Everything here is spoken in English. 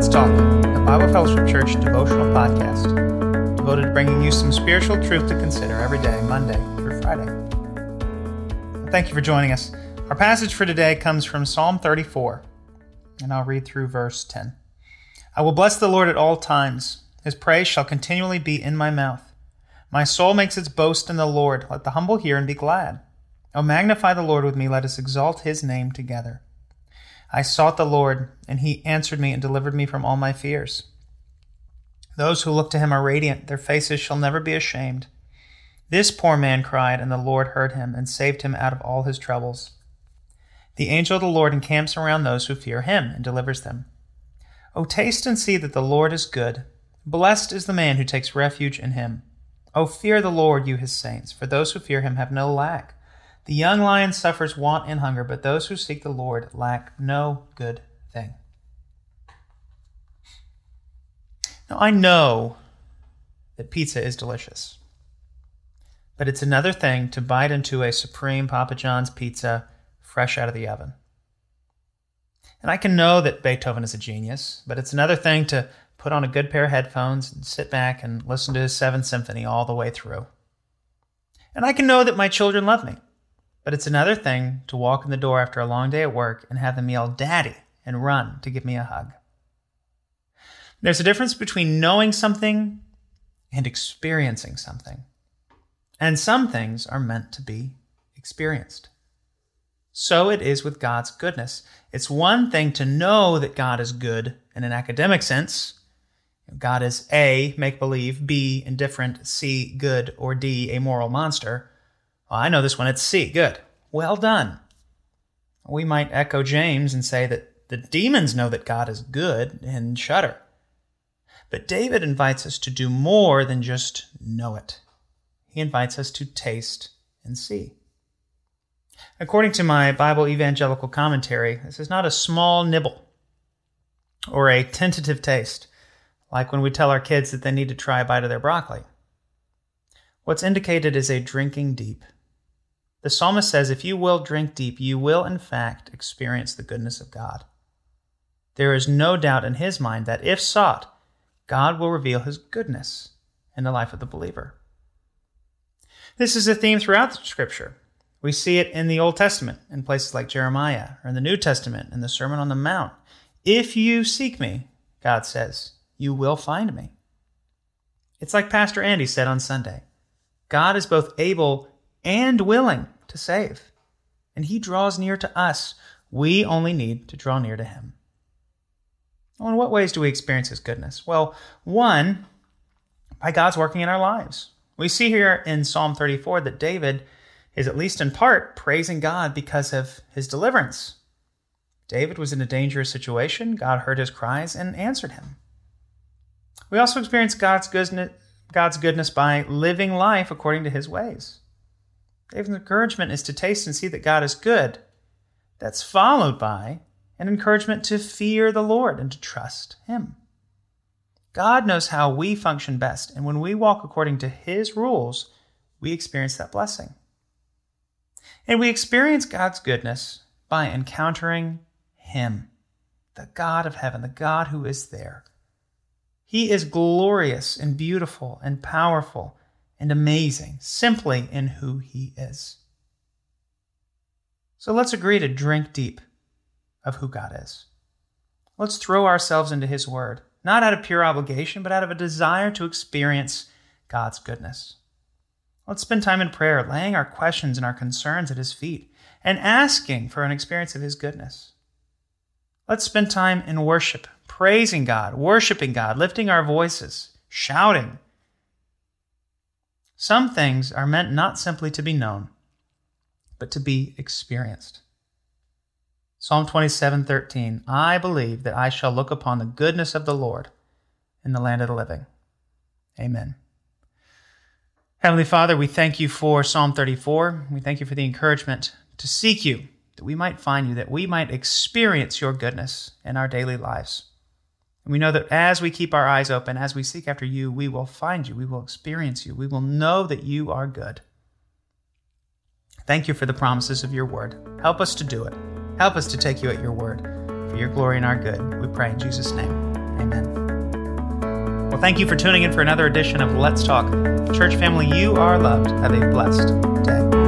Let's Talk, a Bible Fellowship Church devotional podcast devoted to bringing you some spiritual truth to consider every day, Monday through Friday. Thank you for joining us. Our passage for today comes from Psalm 34, and I'll read through verse 10. I will bless the Lord at all times, his praise shall continually be in my mouth. My soul makes its boast in the Lord. Let the humble hear and be glad. O magnify the Lord with me, let us exalt his name together. I sought the Lord, and he answered me and delivered me from all my fears. Those who look to him are radiant, their faces shall never be ashamed. This poor man cried, and the Lord heard him and saved him out of all his troubles. The angel of the Lord encamps around those who fear him and delivers them. O taste and see that the Lord is good. Blessed is the man who takes refuge in him. O fear the Lord, you his saints, for those who fear him have no lack. The young lion suffers want and hunger, but those who seek the Lord lack no good thing. Now, I know that pizza is delicious, but it's another thing to bite into a supreme Papa John's pizza fresh out of the oven. And I can know that Beethoven is a genius, but it's another thing to put on a good pair of headphones and sit back and listen to his Seventh Symphony all the way through. And I can know that my children love me, but it's another thing to walk in the door after a long day at work and have them yell, Daddy, and run to give me a hug. There's a difference between knowing something and experiencing something. And some things are meant to be experienced. So it is with God's goodness. It's one thing to know that God is good in an academic sense. God is A, make believe, B, indifferent, C, good, or D, a moral monster. Well, I know this one, it's C, good. Well done. We might echo James and say that the demons know that God is good and shudder. But David invites us to do more than just know it. He invites us to taste and see. According to my Bible Evangelical Commentary, this is not a small nibble or a tentative taste, like when we tell our kids that they need to try a bite of their broccoli. What's indicated is a drinking deep. The psalmist says, If you will drink deep, you will in fact experience the goodness of God. There is no doubt in his mind that if sought, God will reveal his goodness in the life of the believer. This is a theme throughout the scripture. We see it in the Old Testament in places like Jeremiah, or in the New Testament in the Sermon on the Mount. If you seek me, God says, you will find me. It's like Pastor Andy said on Sunday God is both able and willing to save, and he draws near to us. We only need to draw near to him. Well, in what ways do we experience His goodness? Well, one, by God's working in our lives. We see here in Psalm 34 that David is, at least in part, praising God because of his deliverance. David was in a dangerous situation. God heard his cries and answered him. We also experience God's goodness, God's goodness by living life according to his ways. David's encouragement is to taste and see that God is good. That's followed by an encouragement to fear the Lord and to trust Him. God knows how we function best, and when we walk according to His rules, we experience that blessing. And we experience God's goodness by encountering Him, the God of heaven, the God who is there. He is glorious and beautiful and powerful and amazing simply in who He is. So let's agree to drink deep of who God is. Let's throw ourselves into His Word, not out of pure obligation, but out of a desire to experience God's goodness. Let's spend time in prayer, laying our questions and our concerns at His feet, and asking for an experience of His goodness. Let's spend time in worship, praising God, worshiping God, lifting our voices, shouting. Some things are meant not simply to be known, but to be experienced. Psalm 27:13 I believe that I shall look upon the goodness of the Lord in the land of the living. Amen. Heavenly Father, we thank you for Psalm 34. We thank you for the encouragement to seek you, that we might find you, that we might experience your goodness in our daily lives. And we know that as we keep our eyes open, as we seek after you, we will find you, we will experience you, we will know that you are good. Thank you for the promises of your word. Help us to do it. Help us to take you at your word for your glory and our good. We pray in Jesus' name. Amen. Well, thank you for tuning in for another edition of Let's Talk. Church family, you are loved. Have a blessed day.